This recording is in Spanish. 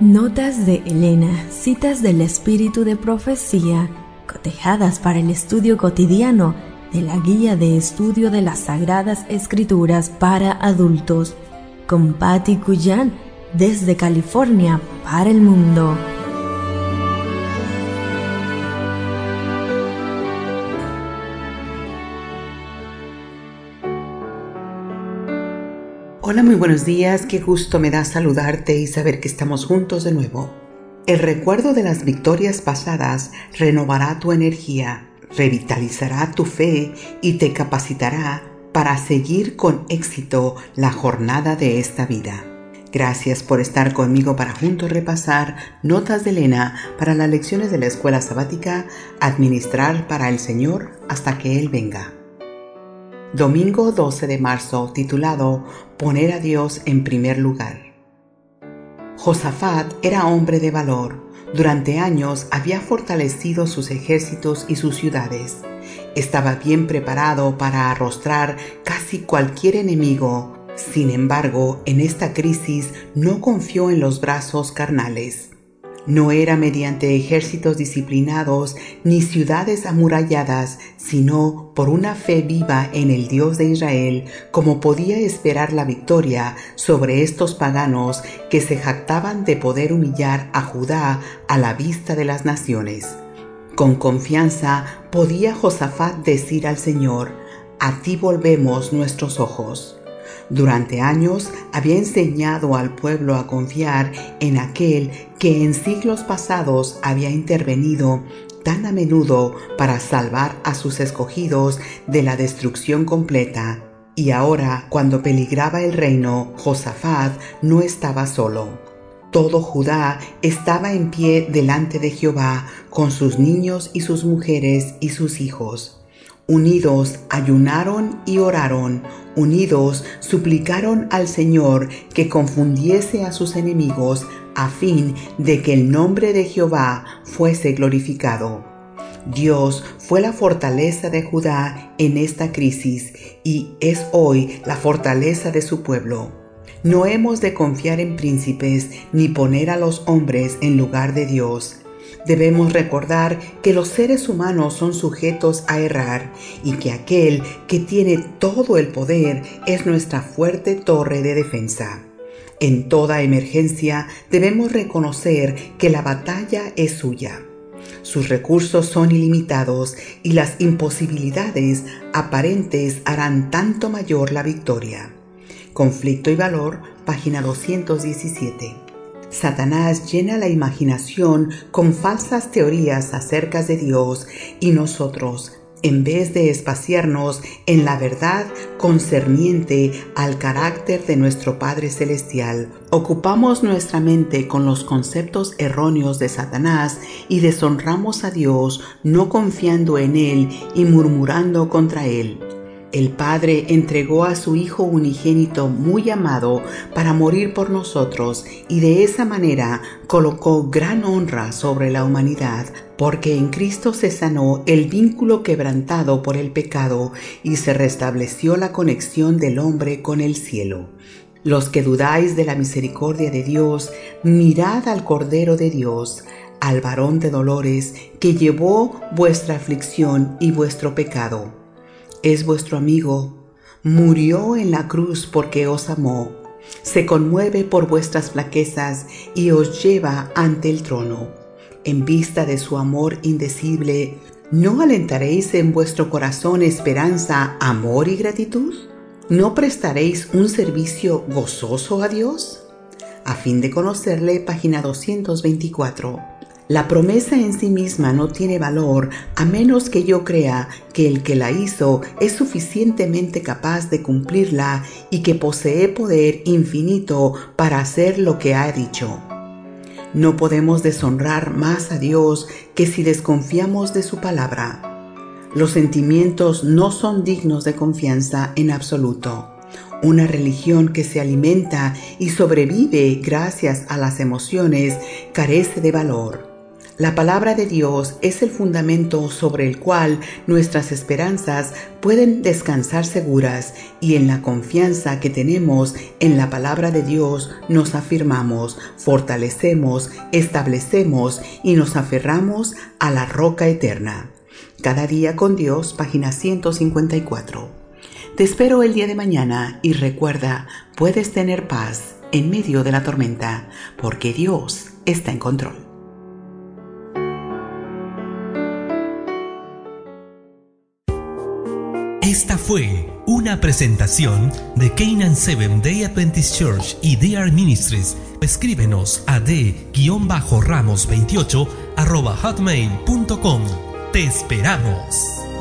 Notas de Elena, citas del espíritu de profecía, cotejadas para el estudio cotidiano de la guía de estudio de las Sagradas Escrituras para adultos, con Patty Cuyan desde California para el mundo. Hola, muy buenos días, qué gusto me da saludarte y saber que estamos juntos de nuevo. El recuerdo de las victorias pasadas renovará tu energía, revitalizará tu fe y te capacitará para seguir con éxito la jornada de esta vida. Gracias por estar conmigo para juntos repasar notas de Elena para las lecciones de la escuela sabática Administrar para el Señor hasta que Él venga. Domingo 12 de marzo, titulado Poner a Dios en primer lugar. Josafat era hombre de valor. Durante años había fortalecido sus ejércitos y sus ciudades. Estaba bien preparado para arrostrar casi cualquier enemigo. Sin embargo, en esta crisis no confió en los brazos carnales. No era mediante ejércitos disciplinados ni ciudades amuralladas, sino por una fe viva en el Dios de Israel, como podía esperar la victoria sobre estos paganos que se jactaban de poder humillar a Judá a la vista de las naciones. Con confianza podía Josafat decir al Señor, A ti volvemos nuestros ojos. Durante años había enseñado al pueblo a confiar en aquel que en siglos pasados había intervenido tan a menudo para salvar a sus escogidos de la destrucción completa. Y ahora, cuando peligraba el reino, Josafat no estaba solo. Todo Judá estaba en pie delante de Jehová, con sus niños y sus mujeres y sus hijos. Unidos ayunaron y oraron, unidos suplicaron al Señor que confundiese a sus enemigos a fin de que el nombre de Jehová fuese glorificado. Dios fue la fortaleza de Judá en esta crisis y es hoy la fortaleza de su pueblo. No hemos de confiar en príncipes ni poner a los hombres en lugar de Dios Debemos recordar que los seres humanos son sujetos a errar y que aquel que tiene todo el poder es nuestra fuerte torre de defensa. En toda emergencia debemos reconocer que la batalla es suya. Sus recursos son ilimitados y las imposibilidades aparentes harán tanto mayor la victoria. Conflicto y valor, página 217. Satanás llena la imaginación con falsas teorías acerca de Dios y nosotros, en vez de espaciarnos en la verdad concerniente al carácter de nuestro Padre Celestial, ocupamos nuestra mente con los conceptos erróneos de Satanás y deshonramos a Dios no confiando en Él y murmurando contra Él. El Padre entregó a su Hijo unigénito muy amado para morir por nosotros y de esa manera colocó gran honra sobre la humanidad, porque en Cristo se sanó el vínculo quebrantado por el pecado y se restableció la conexión del hombre con el cielo. Los que dudáis de la misericordia de Dios, mirad al Cordero de Dios, al varón de dolores, que llevó vuestra aflicción y vuestro pecado es vuestro amigo, murió en la cruz porque os amó, se conmueve por vuestras flaquezas y os lleva ante el trono. En vista de su amor indecible, ¿no alentaréis en vuestro corazón esperanza, amor y gratitud? ¿No prestaréis un servicio gozoso a Dios? A fin de conocerle, página 224. La promesa en sí misma no tiene valor a menos que yo crea que el que la hizo es suficientemente capaz de cumplirla y que posee poder infinito para hacer lo que ha dicho. No podemos deshonrar más a Dios que si desconfiamos de su palabra. Los sentimientos no son dignos de confianza en absoluto. Una religión que se alimenta y sobrevive gracias a las emociones carece de valor. La palabra de Dios es el fundamento sobre el cual nuestras esperanzas pueden descansar seguras y en la confianza que tenemos en la palabra de Dios nos afirmamos, fortalecemos, establecemos y nos aferramos a la roca eterna. Cada día con Dios, página 154. Te espero el día de mañana y recuerda, puedes tener paz en medio de la tormenta, porque Dios está en control. Esta fue una presentación de Canaan Seven Day Adventist Church y DR Ministries. Escríbenos a d-ramos28 hotmail.com. Te esperamos.